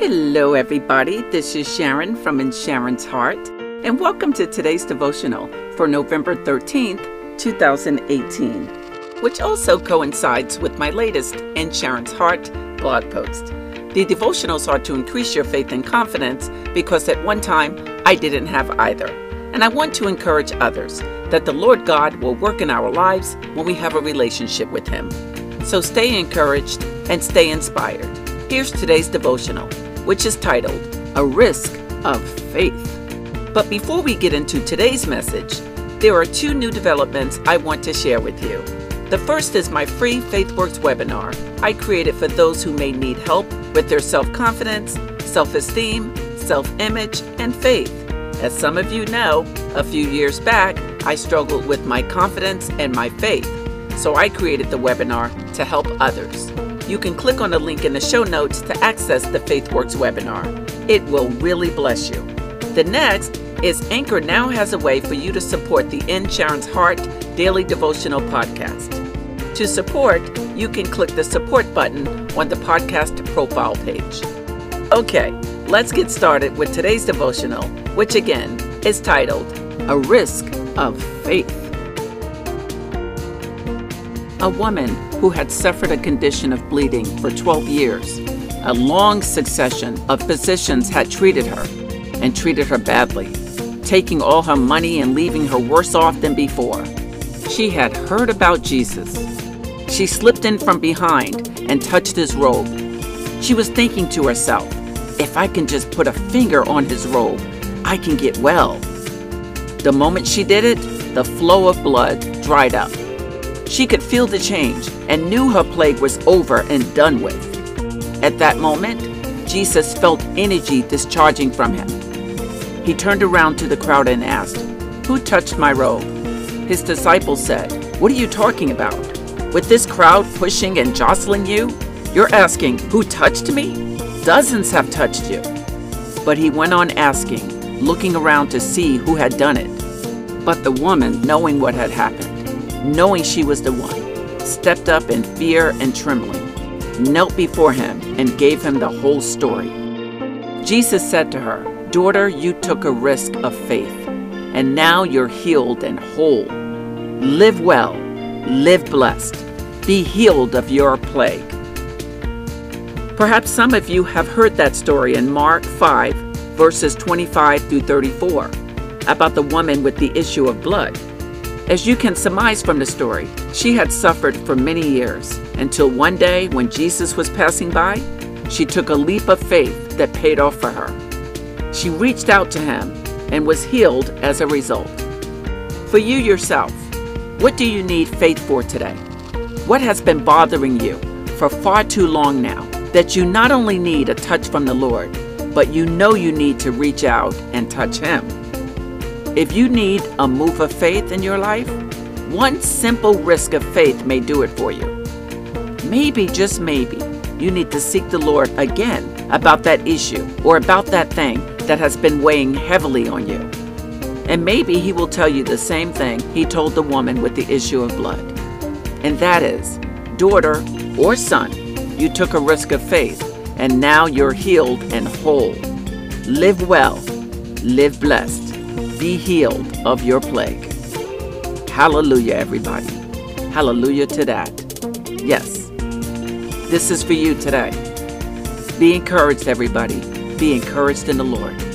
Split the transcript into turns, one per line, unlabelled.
Hello, everybody. This is Sharon from In Sharon's Heart, and welcome to today's devotional for November 13th, 2018, which also coincides with my latest In Sharon's Heart blog post. The devotionals are to increase your faith and confidence because at one time I didn't have either. And I want to encourage others that the Lord God will work in our lives when we have a relationship with Him. So stay encouraged and stay inspired. Here's today's devotional which is titled A Risk of Faith. But before we get into today's message, there are two new developments I want to share with you. The first is my free FaithWorks webinar I created for those who may need help with their self confidence, self esteem, self image, and faith. As some of you know, a few years back, I struggled with my confidence and my faith, so I created the webinar to help others. You can click on the link in the show notes to access the FaithWorks webinar. It will really bless you. The next is Anchor now has a way for you to support the In Sharon's Heart Daily Devotional Podcast. To support, you can click the support button on the podcast profile page. Okay, let's get started with today's devotional, which again is titled A Risk of Faith. A woman who had suffered a condition of bleeding for 12 years. A long succession of physicians had treated her and treated her badly, taking all her money and leaving her worse off than before. She had heard about Jesus. She slipped in from behind and touched his robe. She was thinking to herself, if I can just put a finger on his robe, I can get well. The moment she did it, the flow of blood dried up. She could feel the change and knew her plague was over and done with. At that moment, Jesus felt energy discharging from him. He turned around to the crowd and asked, Who touched my robe? His disciples said, What are you talking about? With this crowd pushing and jostling you, you're asking, Who touched me? Dozens have touched you. But he went on asking, looking around to see who had done it. But the woman, knowing what had happened, knowing she was the one, stepped up in fear and trembling, knelt before him, and gave him the whole story. Jesus said to her, Daughter, you took a risk of faith, and now you're healed and whole. Live well, live blessed, be healed of your plague. Perhaps some of you have heard that story in Mark 5, verses 25 through 34, about the woman with the issue of blood. As you can surmise from the story, she had suffered for many years until one day when Jesus was passing by, she took a leap of faith that paid off for her. She reached out to him and was healed as a result. For you yourself, what do you need faith for today? What has been bothering you for far too long now that you not only need a touch from the Lord, but you know you need to reach out and touch Him? If you need a move of faith in your life, one simple risk of faith may do it for you. Maybe, just maybe, you need to seek the Lord again about that issue or about that thing that has been weighing heavily on you. And maybe He will tell you the same thing He told the woman with the issue of blood. And that is, daughter or son, you took a risk of faith, and now you're healed and whole. Live well, live blessed be healed of your plague. Hallelujah, everybody. Hallelujah to that. Yes, this is for you today. Be encouraged, everybody. Be encouraged in the Lord.